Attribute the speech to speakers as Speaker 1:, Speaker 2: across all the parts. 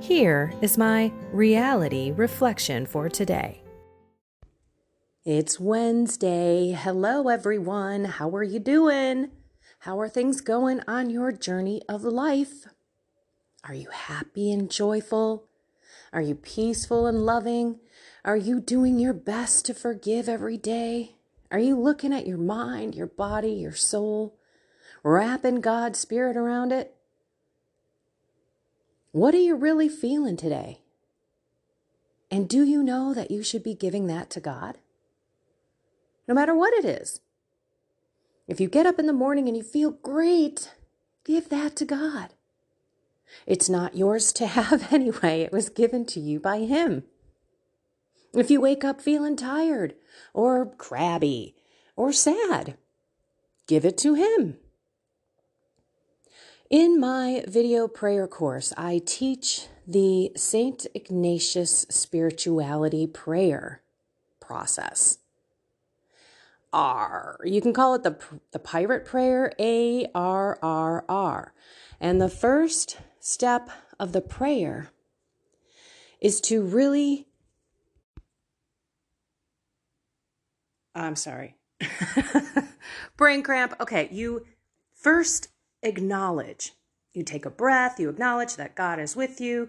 Speaker 1: Here is my reality reflection for today. It's Wednesday. Hello, everyone. How are you doing? How are things going on your journey of life? Are you happy and joyful? Are you peaceful and loving? Are you doing your best to forgive every day? Are you looking at your mind, your body, your soul, wrapping God's Spirit around it? What are you really feeling today? And do you know that you should be giving that to God? No matter what it is. If you get up in the morning and you feel great, give that to God. It's not yours to have anyway, it was given to you by Him. If you wake up feeling tired or crabby or sad, give it to Him. In my video prayer course, I teach the St. Ignatius spirituality prayer process. R. You can call it the, the pirate prayer, A R R R. And the first step of the prayer is to really. I'm sorry. Brain cramp. Okay, you first acknowledge. You take a breath, you acknowledge that God is with you,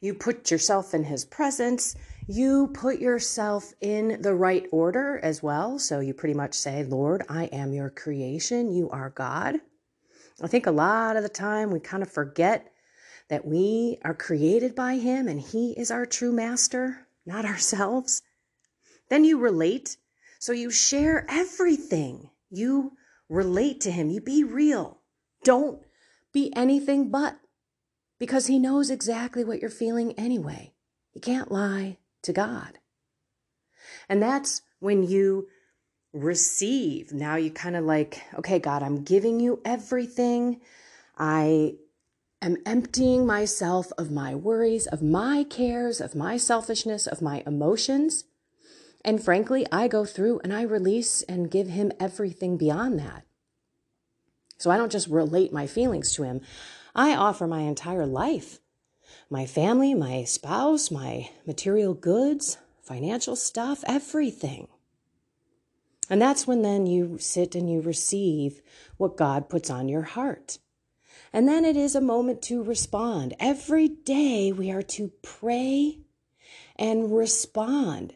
Speaker 1: you put yourself in His presence, you put yourself in the right order as well. So you pretty much say, Lord, I am your creation, you are God. I think a lot of the time we kind of forget that we are created by Him and He is our true master, not ourselves. Then you relate. So you share everything. You relate to Him. You be real. Don't be anything but because he knows exactly what you're feeling anyway. You can't lie to God. And that's when you receive. Now you kind of like, okay, God, I'm giving you everything. I am emptying myself of my worries, of my cares, of my selfishness, of my emotions. And frankly, I go through and I release and give him everything beyond that. So I don't just relate my feelings to him, I offer my entire life my family, my spouse, my material goods, financial stuff, everything. And that's when then you sit and you receive what God puts on your heart. And then it is a moment to respond. Every day we are to pray and respond.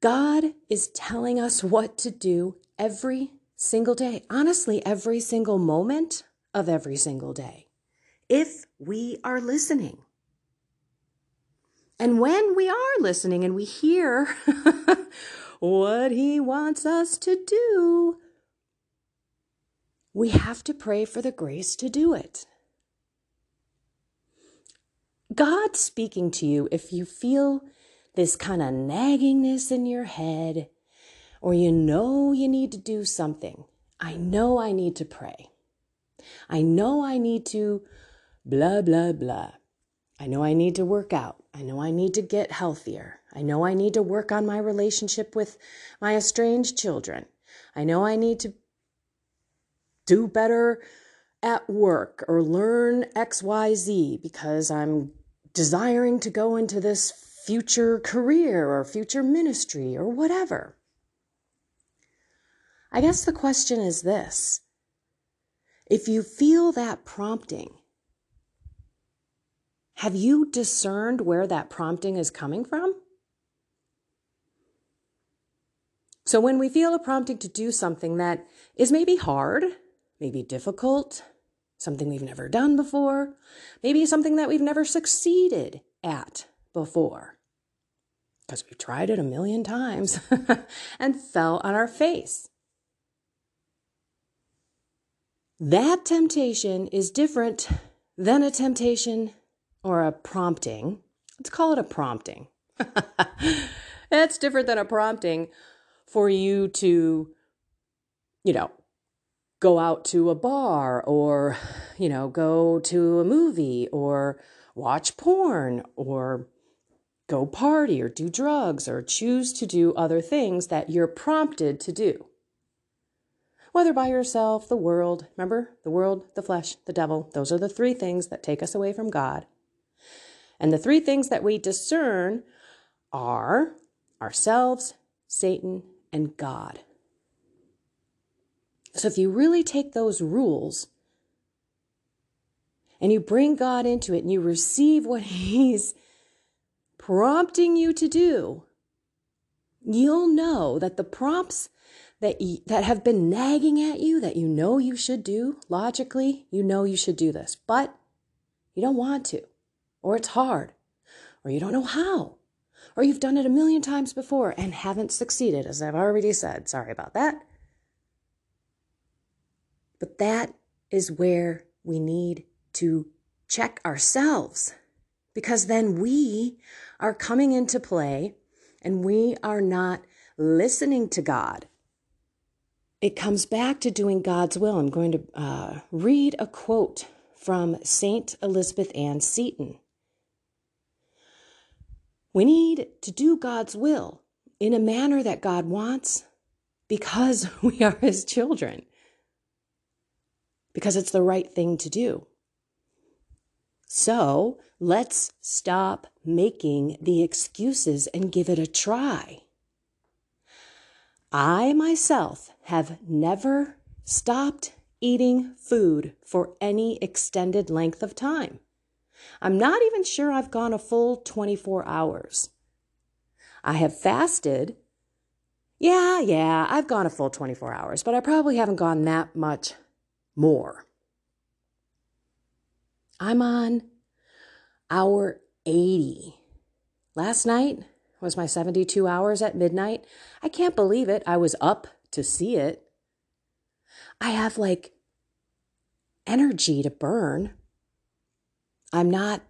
Speaker 1: God is telling us what to do every single day. Honestly, every single moment of every single day. If we are listening. And when we are listening and we hear what he wants us to do, we have to pray for the grace to do it. God speaking to you, if you feel this kind of naggingness in your head, or you know you need to do something. I know I need to pray. I know I need to blah, blah, blah. I know I need to work out. I know I need to get healthier. I know I need to work on my relationship with my estranged children. I know I need to do better at work or learn XYZ because I'm desiring to go into this future career or future ministry or whatever. I guess the question is this if you feel that prompting, have you discerned where that prompting is coming from? So when we feel a prompting to do something that is maybe hard, maybe difficult, something we've never done before, maybe something that we've never succeeded at before, because we've tried it a million times and fell on our face. That temptation is different than a temptation or a prompting. Let's call it a prompting. That's different than a prompting for you to, you know, go out to a bar or, you know, go to a movie or watch porn or go party or do drugs or choose to do other things that you're prompted to do. Whether by yourself, the world, remember the world, the flesh, the devil, those are the three things that take us away from God. And the three things that we discern are ourselves, Satan, and God. So if you really take those rules and you bring God into it and you receive what He's prompting you to do, you'll know that the prompts that, you, that have been nagging at you that you know you should do, logically, you know you should do this, but you don't want to, or it's hard, or you don't know how, or you've done it a million times before and haven't succeeded, as I've already said. Sorry about that. But that is where we need to check ourselves because then we are coming into play and we are not listening to God. It comes back to doing God's will. I'm going to uh, read a quote from St. Elizabeth Ann Seton. We need to do God's will in a manner that God wants because we are His children because it's the right thing to do. So let's stop making the excuses and give it a try. I myself have never stopped eating food for any extended length of time. I'm not even sure I've gone a full 24 hours. I have fasted. Yeah, yeah, I've gone a full 24 hours, but I probably haven't gone that much more. I'm on hour 80. Last night was my 72 hours at midnight. I can't believe it. I was up to see it. I have like energy to burn. I'm not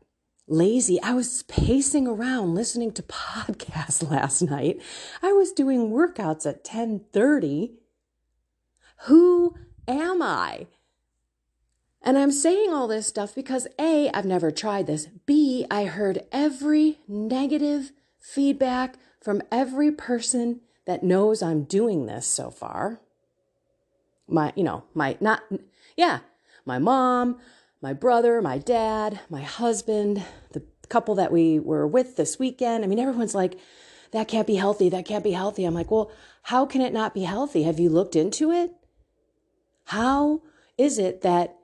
Speaker 1: lazy. I was pacing around listening to podcasts last night. I was doing workouts at 10:30. Who am I? And I'm saying all this stuff because A, I've never tried this. B, I heard every negative feedback from every person that knows I'm doing this so far. My, you know, my, not, yeah, my mom, my brother, my dad, my husband, the couple that we were with this weekend. I mean, everyone's like, that can't be healthy. That can't be healthy. I'm like, well, how can it not be healthy? Have you looked into it? How is it that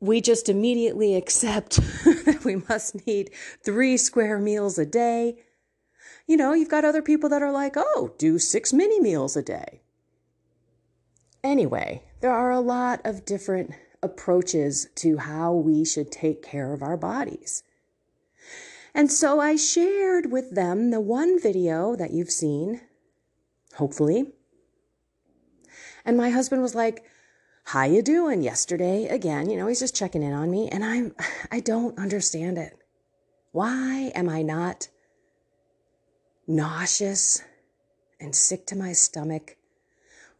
Speaker 1: we just immediately accept that we must need three square meals a day. You know, you've got other people that are like, oh, do six mini meals a day. Anyway, there are a lot of different approaches to how we should take care of our bodies. And so I shared with them the one video that you've seen, hopefully. And my husband was like, how you doing yesterday again you know he's just checking in on me and i'm i don't understand it why am i not nauseous and sick to my stomach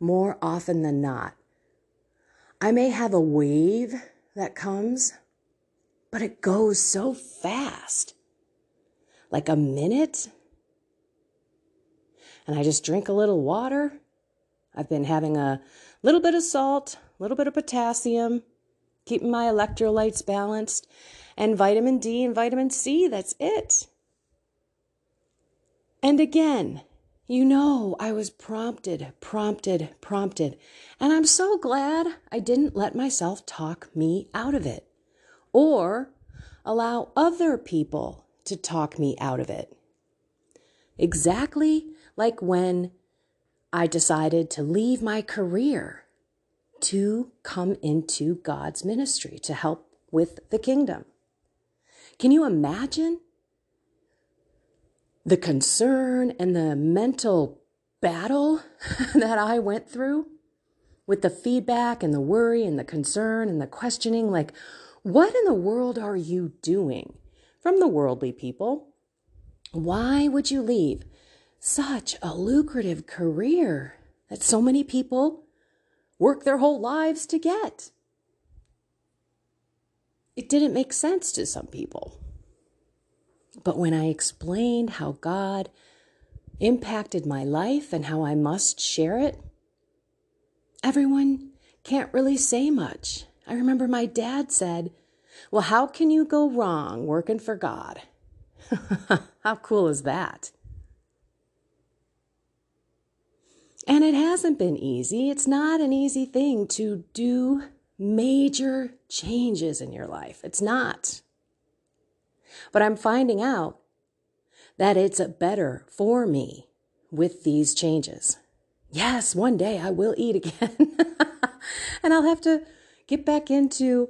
Speaker 1: more often than not i may have a wave that comes but it goes so fast like a minute and i just drink a little water i've been having a little bit of salt a little bit of potassium, keeping my electrolytes balanced, and vitamin D and vitamin C. That's it. And again, you know, I was prompted, prompted, prompted. And I'm so glad I didn't let myself talk me out of it or allow other people to talk me out of it. Exactly like when I decided to leave my career to come into God's ministry to help with the kingdom. Can you imagine the concern and the mental battle that I went through with the feedback and the worry and the concern and the questioning? Like, what in the world are you doing? From the worldly people. Why would you leave such a lucrative career that so many people work their whole lives to get? It didn't make sense to some people. But when I explained how God impacted my life and how I must share it, everyone can't really say much. I remember my dad said, Well, how can you go wrong working for God? how cool is that? And it hasn't been easy. It's not an easy thing to do major changes in your life. It's not. But I'm finding out that it's better for me with these changes. Yes, one day I will eat again. and I'll have to get back into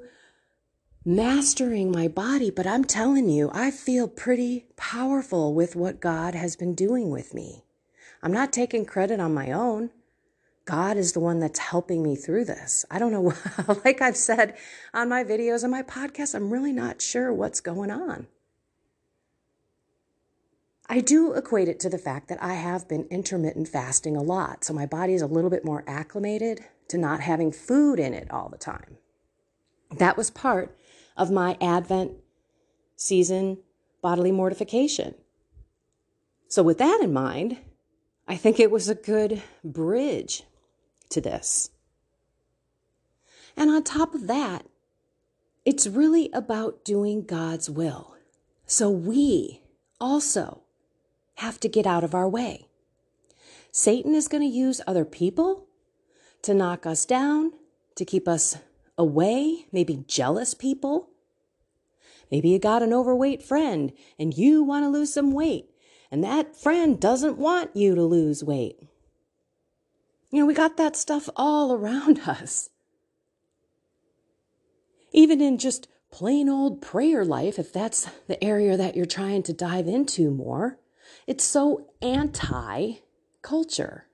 Speaker 1: mastering my body. But I'm telling you, I feel pretty powerful with what God has been doing with me. I'm not taking credit on my own. God is the one that's helping me through this. I don't know, like I've said on my videos and my podcast, I'm really not sure what's going on. I do equate it to the fact that I have been intermittent fasting a lot. So my body is a little bit more acclimated to not having food in it all the time. That was part of my Advent season bodily mortification. So, with that in mind, I think it was a good bridge to this. And on top of that, it's really about doing God's will. So we also have to get out of our way. Satan is going to use other people to knock us down, to keep us away, maybe jealous people. Maybe you got an overweight friend and you want to lose some weight, and that friend doesn't want you to lose weight. You know, we got that stuff all around us. Even in just plain old prayer life, if that's the area that you're trying to dive into more, it's so anti culture.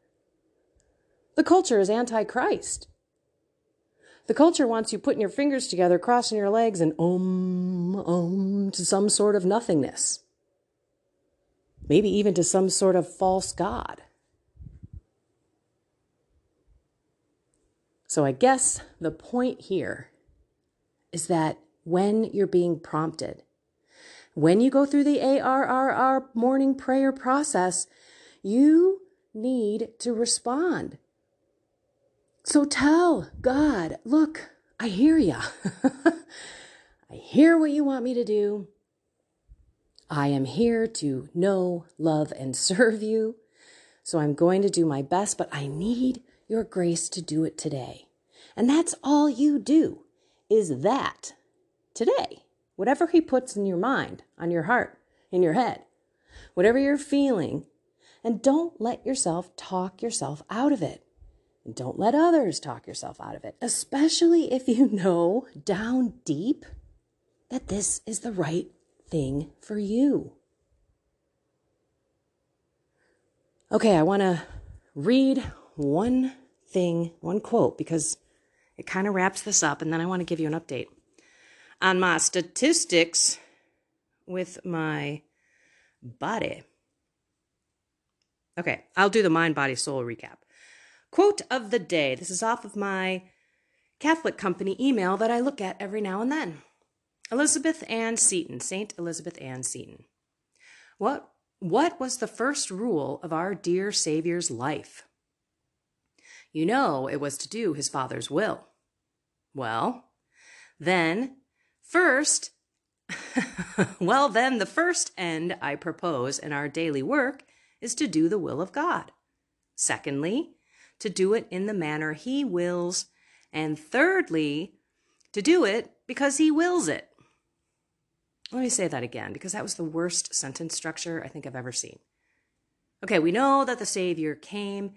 Speaker 1: The culture is anti Christ. The culture wants you putting your fingers together, crossing your legs, and om, om to some sort of nothingness. Maybe even to some sort of false God. So I guess the point here is that when you're being prompted when you go through the ARRR morning prayer process, you need to respond. So tell God, look, I hear you. I hear what you want me to do. I am here to know, love, and serve you. So I'm going to do my best, but I need your grace to do it today. And that's all you do is that today. Whatever He puts in your mind, on your heart, in your head, whatever you're feeling, and don't let yourself talk yourself out of it. And don't let others talk yourself out of it, especially if you know down deep that this is the right thing for you. Okay, I want to read one thing, one quote, because it kind of wraps this up, and then I want to give you an update on my statistics with my body. Okay, I'll do the mind, body, soul recap. Quote of the day. This is off of my Catholic company email that I look at every now and then. Elizabeth Ann Seton, Saint Elizabeth Ann Seton. What what was the first rule of our dear Savior's life? You know, it was to do his Father's will. Well, then First, well, then, the first end I propose in our daily work is to do the will of God. Secondly, to do it in the manner He wills. And thirdly, to do it because He wills it. Let me say that again because that was the worst sentence structure I think I've ever seen. Okay, we know that the Savior came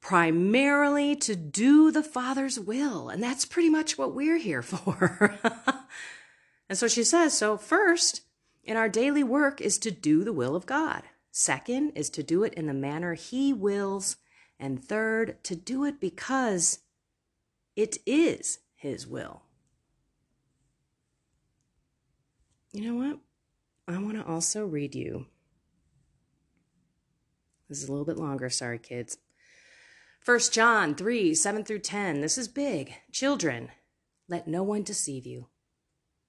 Speaker 1: primarily to do the Father's will. And that's pretty much what we're here for. and so she says, so first in our daily work is to do the will of God. Second is to do it in the manner He wills. And third, to do it because it is His will. You know what? I want to also read you. This is a little bit longer. Sorry, kids. 1 John 3 7 through 10. This is big. Children, let no one deceive you.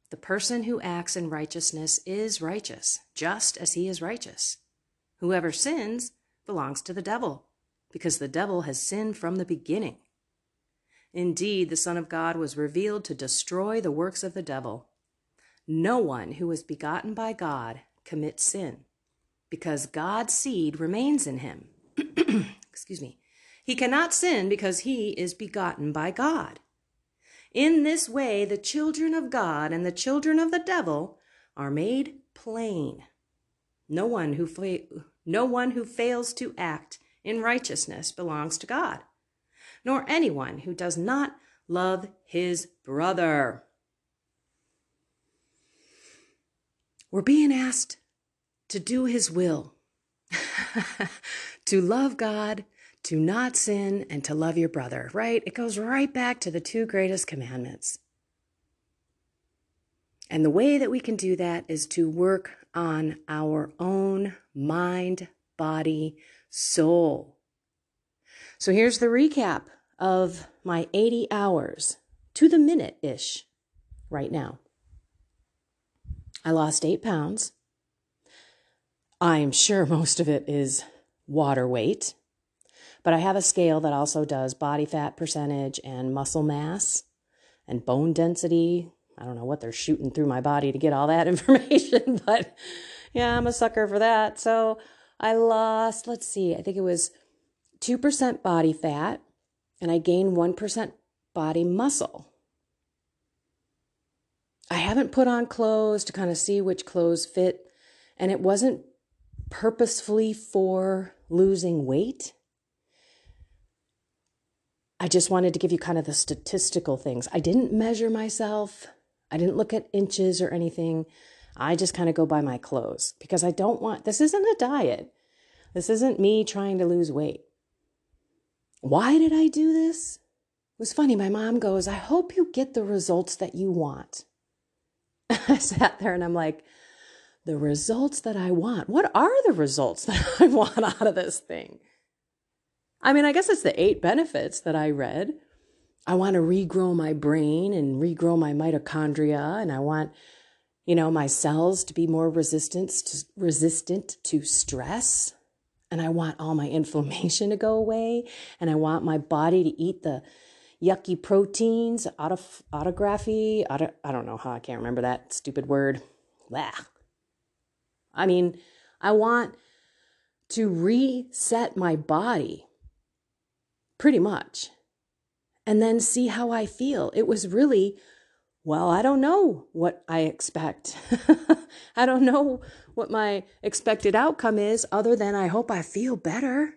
Speaker 1: The person who acts in righteousness is righteous, just as he is righteous. Whoever sins belongs to the devil, because the devil has sinned from the beginning. Indeed, the Son of God was revealed to destroy the works of the devil. No one who is begotten by God commits sin, because God's seed remains in him. Excuse me. He cannot sin because he is begotten by God. In this way, the children of God and the children of the devil are made plain. No one who fa- no one who fails to act in righteousness belongs to God, nor anyone who does not love his brother. We're being asked to do his will, to love God to not sin and to love your brother, right? It goes right back to the two greatest commandments. And the way that we can do that is to work on our own mind, body, soul. So here's the recap of my 80 hours to the minute ish right now. I lost eight pounds. I'm sure most of it is water weight. But I have a scale that also does body fat percentage and muscle mass and bone density. I don't know what they're shooting through my body to get all that information, but yeah, I'm a sucker for that. So I lost, let's see, I think it was 2% body fat and I gained 1% body muscle. I haven't put on clothes to kind of see which clothes fit, and it wasn't purposefully for losing weight. I just wanted to give you kind of the statistical things. I didn't measure myself, I didn't look at inches or anything. I just kind of go by my clothes because I don't want this isn't a diet. This isn't me trying to lose weight. Why did I do this? It was funny. My mom goes, I hope you get the results that you want. I sat there and I'm like, the results that I want. What are the results that I want out of this thing? I mean, I guess it's the eight benefits that I read. I want to regrow my brain and regrow my mitochondria, and I want, you know, my cells to be more resistant to, resistant to stress. And I want all my inflammation to go away. And I want my body to eat the yucky proteins, auto, autography, auto, I don't know how, I can't remember that stupid word. Blah. I mean, I want to reset my body pretty much, and then see how I feel. It was really, well, I don't know what I expect. I don't know what my expected outcome is, other than I hope I feel better.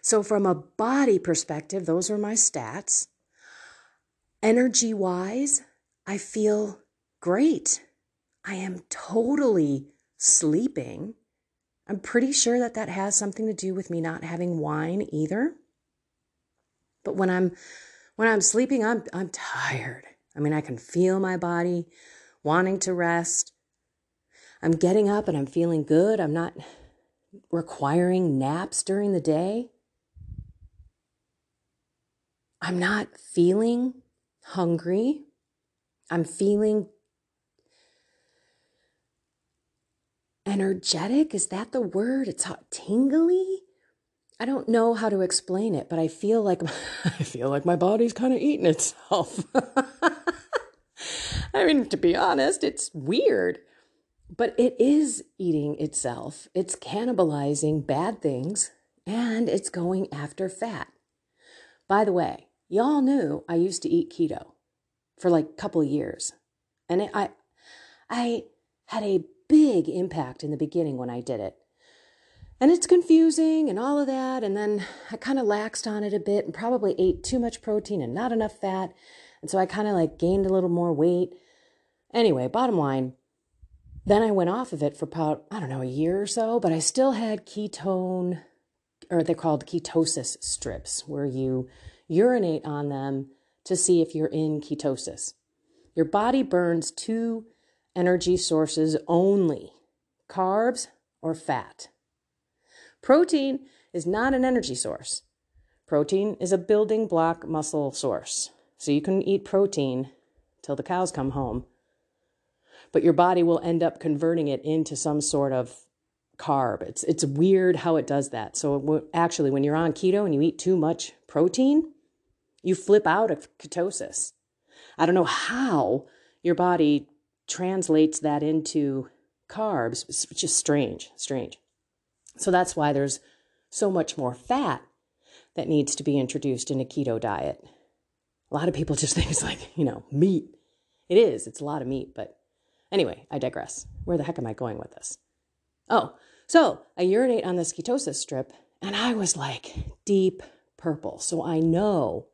Speaker 1: So, from a body perspective, those are my stats. Energy wise, I feel great. I am totally sleeping. I'm pretty sure that that has something to do with me not having wine either. But when I'm when I'm sleeping, I'm I'm tired. I mean, I can feel my body wanting to rest. I'm getting up and I'm feeling good. I'm not requiring naps during the day. I'm not feeling hungry. I'm feeling energetic. Is that the word? It's hot, tingly. I don't know how to explain it, but I feel like I feel like my body's kind of eating itself. I mean, to be honest, it's weird, but it is eating itself. It's cannibalizing bad things and it's going after fat. By the way, y'all knew I used to eat keto for like a couple years. And it, I I had a big impact in the beginning when I did it. And it's confusing and all of that. And then I kind of laxed on it a bit and probably ate too much protein and not enough fat. And so I kind of like gained a little more weight. Anyway, bottom line, then I went off of it for about, I don't know, a year or so, but I still had ketone, or they're called ketosis strips, where you urinate on them to see if you're in ketosis. Your body burns two energy sources only carbs or fat. Protein is not an energy source. Protein is a building block muscle source. So you can eat protein till the cows come home, but your body will end up converting it into some sort of carb. It's it's weird how it does that. So actually when you're on keto and you eat too much protein, you flip out of ketosis. I don't know how your body translates that into carbs. It's just strange, strange. So that's why there's so much more fat that needs to be introduced in a keto diet. A lot of people just think it's like, you know, meat. It is, it's a lot of meat, but anyway, I digress. Where the heck am I going with this? Oh, so I urinate on this ketosis strip and I was like deep purple. So I know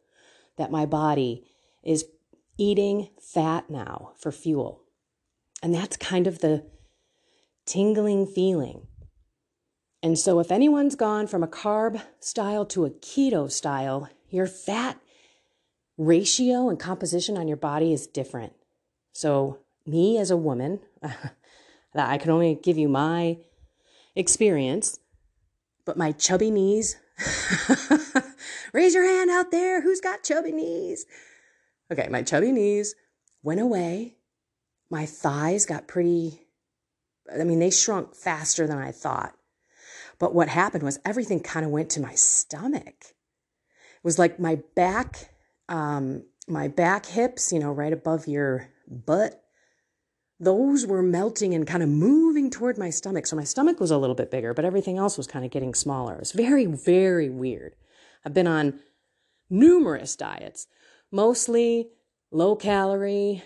Speaker 1: that my body is eating fat now for fuel. And that's kind of the tingling feeling and so, if anyone's gone from a carb style to a keto style, your fat ratio and composition on your body is different. So, me as a woman, I can only give you my experience, but my chubby knees. Raise your hand out there. Who's got chubby knees? Okay, my chubby knees went away. My thighs got pretty, I mean, they shrunk faster than I thought. But what happened was everything kind of went to my stomach. It was like my back, um, my back hips, you know, right above your butt. Those were melting and kind of moving toward my stomach. So my stomach was a little bit bigger, but everything else was kind of getting smaller. It was very, very weird. I've been on numerous diets, mostly low calorie,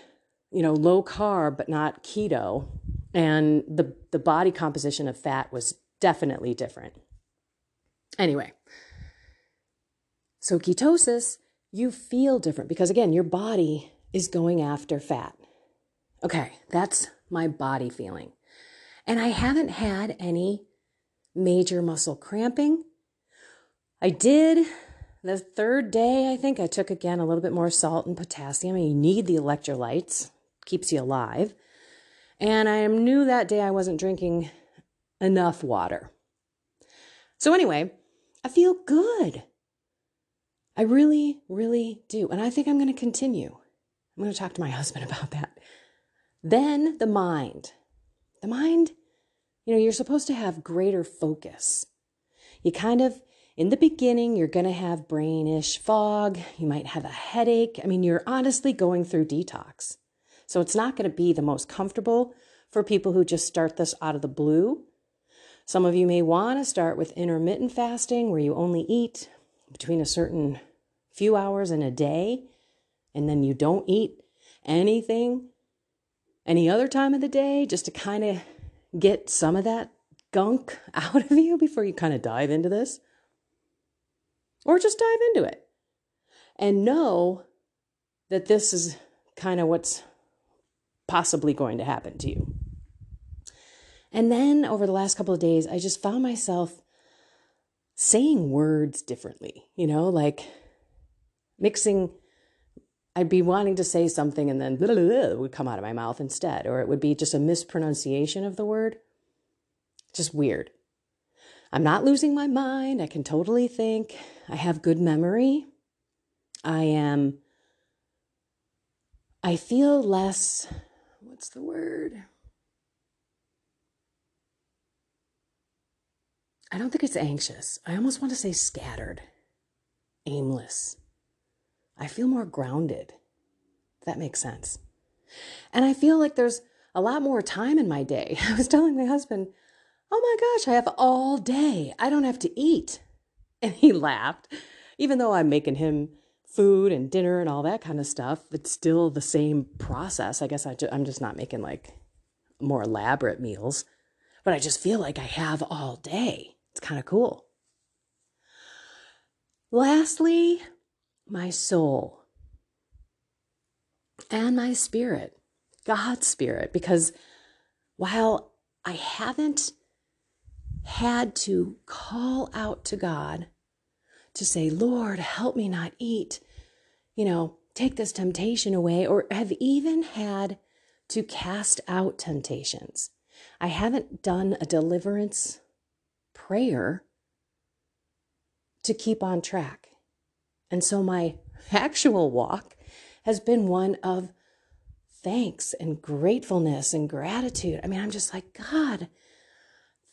Speaker 1: you know, low carb, but not keto. And the, the body composition of fat was definitely different. Anyway, so ketosis, you feel different because again, your body is going after fat. Okay, that's my body feeling. And I haven't had any major muscle cramping. I did the third day, I think I took again a little bit more salt and potassium. You need the electrolytes, keeps you alive. And I knew that day I wasn't drinking enough water. So, anyway, I feel good. I really, really do. And I think I'm going to continue. I'm going to talk to my husband about that. Then the mind. The mind, you know, you're supposed to have greater focus. You kind of, in the beginning, you're going to have brainish fog. You might have a headache. I mean, you're honestly going through detox. So it's not going to be the most comfortable for people who just start this out of the blue. Some of you may want to start with intermittent fasting, where you only eat between a certain few hours in a day, and then you don't eat anything any other time of the day just to kind of get some of that gunk out of you before you kind of dive into this. Or just dive into it and know that this is kind of what's possibly going to happen to you. And then over the last couple of days, I just found myself saying words differently, you know, like mixing. I'd be wanting to say something and then blah, blah, blah, would come out of my mouth instead, or it would be just a mispronunciation of the word. Just weird. I'm not losing my mind. I can totally think. I have good memory. I am. I feel less. What's the word? I don't think it's anxious. I almost want to say scattered, aimless. I feel more grounded. That makes sense. And I feel like there's a lot more time in my day. I was telling my husband, Oh my gosh, I have all day. I don't have to eat. And he laughed. Even though I'm making him food and dinner and all that kind of stuff, it's still the same process. I guess I am just not making like more elaborate meals, but I just feel like I have all day. It's kind of cool. Lastly, my soul and my spirit, God's spirit, because while I haven't had to call out to God to say, Lord, help me not eat, you know, take this temptation away, or have even had to cast out temptations. I haven't done a deliverance prayer to keep on track. And so my actual walk has been one of thanks and gratefulness and gratitude. I mean, I'm just like, God,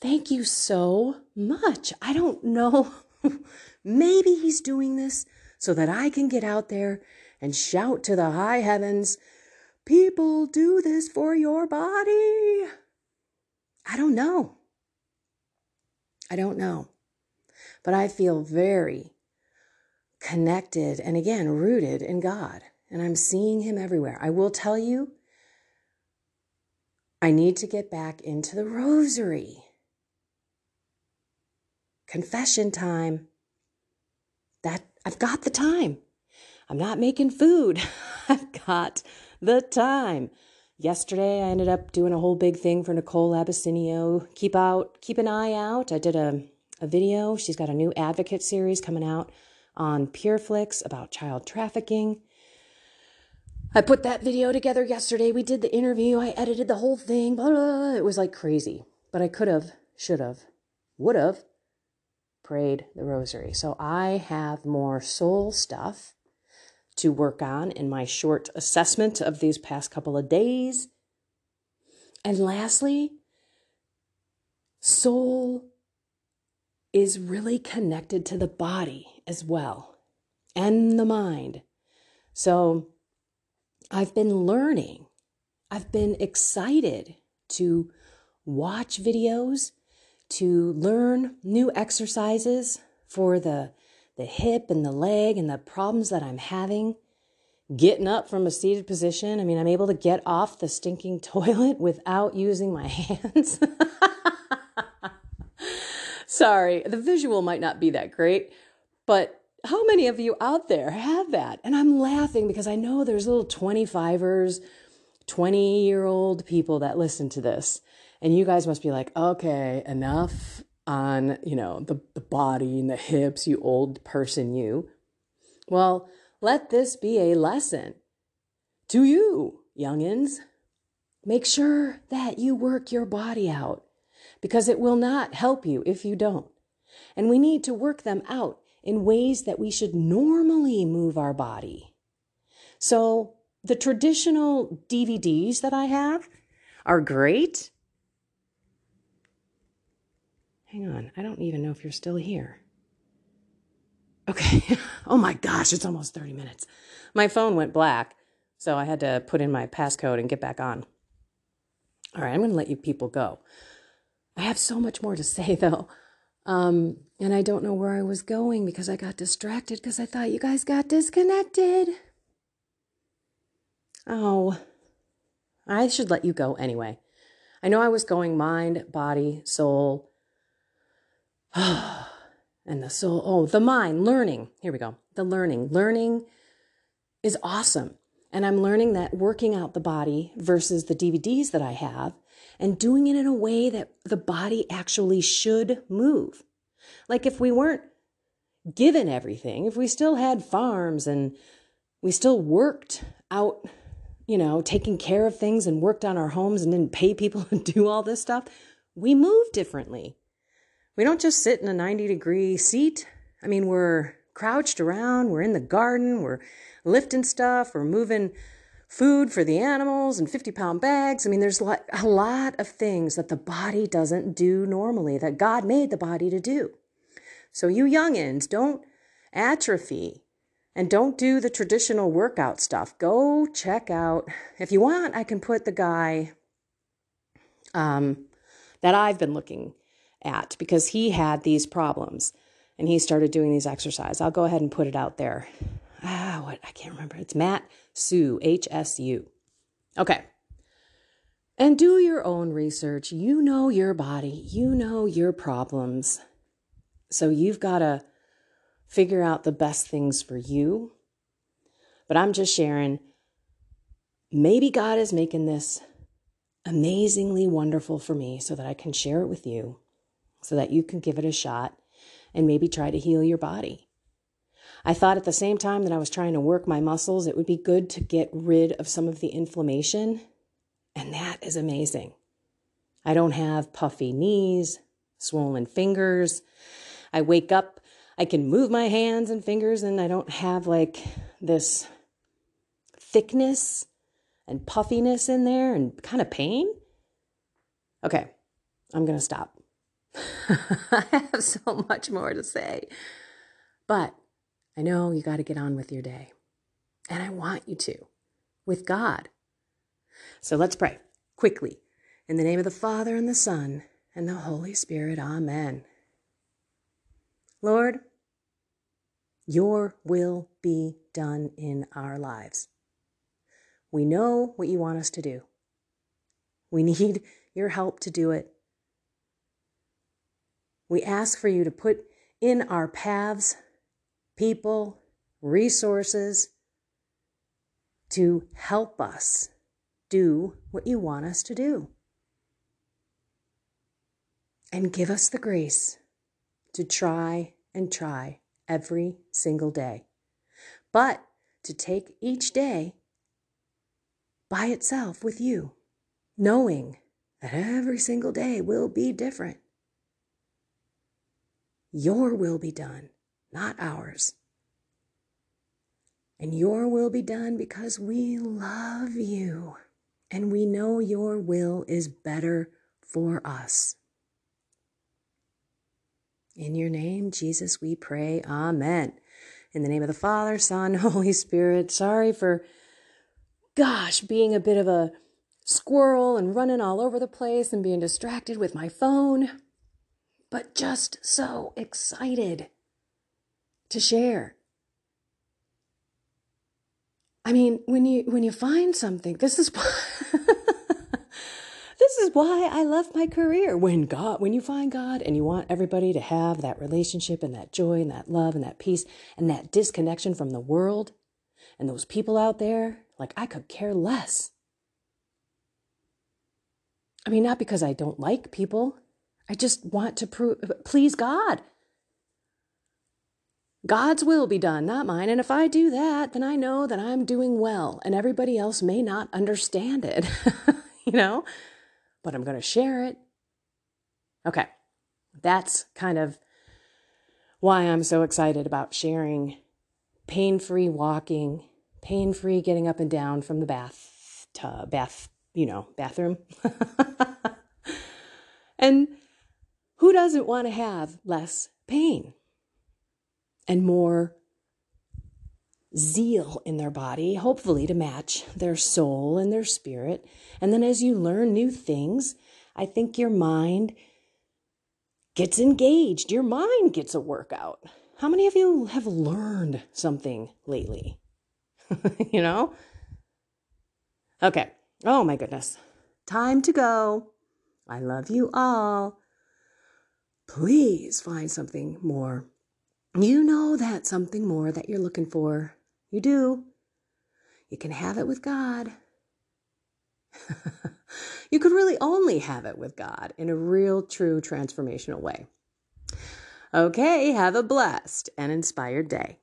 Speaker 1: thank you so much. I don't know. Maybe He's doing this so that I can get out there and shout to the high heavens, People, do this for your body. I don't know. I don't know. But I feel very connected and again rooted in God. And I'm seeing Him everywhere. I will tell you, I need to get back into the rosary. Confession time. That I've got the time. I'm not making food. I've got the time. Yesterday, I ended up doing a whole big thing for Nicole Abisinio. Keep out, keep an eye out. I did a, a video. She's got a new advocate series coming out on PureFlix about child trafficking. I put that video together yesterday. We did the interview. I edited the whole thing. Blah, blah, blah. It was like crazy. But I could have, should have, would have prayed the rosary. So I have more soul stuff to work on in my short assessment of these past couple of days. And lastly, soul is really connected to the body as well and the mind. So I've been learning, I've been excited to watch videos, to learn new exercises for the the hip and the leg and the problems that I'm having. Getting up from a seated position. I mean, I'm able to get off the stinking toilet without using my hands. Sorry, the visual might not be that great, but how many of you out there have that? And I'm laughing because I know there's little 25ers, 20 year old people that listen to this. And you guys must be like, okay, enough on, you know, the, the body and the hips, you old person, you. Well, let this be a lesson to you, youngins. Make sure that you work your body out because it will not help you if you don't. And we need to work them out in ways that we should normally move our body. So, the traditional DVDs that I have are great Hang on. I don't even know if you're still here. Okay. oh my gosh, it's almost 30 minutes. My phone went black, so I had to put in my passcode and get back on. All right, I'm going to let you people go. I have so much more to say though. Um, and I don't know where I was going because I got distracted because I thought you guys got disconnected. Oh, I should let you go anyway. I know I was going mind, body, soul, and the soul, oh, the mind, learning. Here we go. The learning. Learning is awesome. And I'm learning that working out the body versus the DVDs that I have and doing it in a way that the body actually should move. Like if we weren't given everything, if we still had farms and we still worked out, you know, taking care of things and worked on our homes and didn't pay people to do all this stuff, we move differently. We don't just sit in a 90 degree seat. I mean, we're crouched around, we're in the garden, we're lifting stuff, we're moving food for the animals and 50 pound bags. I mean, there's a lot of things that the body doesn't do normally, that God made the body to do. So, you youngins, don't atrophy and don't do the traditional workout stuff. Go check out, if you want, I can put the guy um, that I've been looking at because he had these problems and he started doing these exercises. I'll go ahead and put it out there. Ah, what? I can't remember. It's Matt Hsu H S U. Okay. And do your own research. You know your body, you know your problems. So you've got to figure out the best things for you. But I'm just sharing. Maybe God is making this amazingly wonderful for me so that I can share it with you, so that you can give it a shot and maybe try to heal your body. I thought at the same time that I was trying to work my muscles, it would be good to get rid of some of the inflammation. And that is amazing. I don't have puffy knees, swollen fingers. I wake up, I can move my hands and fingers, and I don't have like this thickness and puffiness in there and kind of pain. Okay, I'm going to stop. I have so much more to say. But I know you got to get on with your day. And I want you to with God. So let's pray quickly. In the name of the Father and the Son and the Holy Spirit. Amen. Lord, your will be done in our lives. We know what you want us to do. We need your help to do it. We ask for you to put in our paths people, resources to help us do what you want us to do. And give us the grace to try and try every single day. But to take each day by itself with you, knowing that every single day will be different. Your will be done, not ours. And your will be done because we love you and we know your will is better for us. In your name, Jesus, we pray. Amen. In the name of the Father, Son, Holy Spirit. Sorry for gosh, being a bit of a squirrel and running all over the place and being distracted with my phone, but just so excited to share. I mean, when you when you find something, this is this is why I love my career. When God, when you find God and you want everybody to have that relationship and that joy and that love and that peace and that disconnection from the world and those people out there like I could care less. I mean, not because I don't like people. I just want to prove, please God. God's will be done, not mine. And if I do that, then I know that I'm doing well, and everybody else may not understand it, you know, but I'm going to share it. Okay, that's kind of why I'm so excited about sharing pain free walking pain free getting up and down from the bath tub, bath, you know, bathroom. and who doesn't want to have less pain and more zeal in their body, hopefully to match their soul and their spirit? And then as you learn new things, I think your mind gets engaged, your mind gets a workout. How many of you have learned something lately? you know? Okay. Oh my goodness. Time to go. I love you all. Please find something more. You know that something more that you're looking for. You do. You can have it with God. you could really only have it with God in a real, true, transformational way. Okay, have a blessed and inspired day.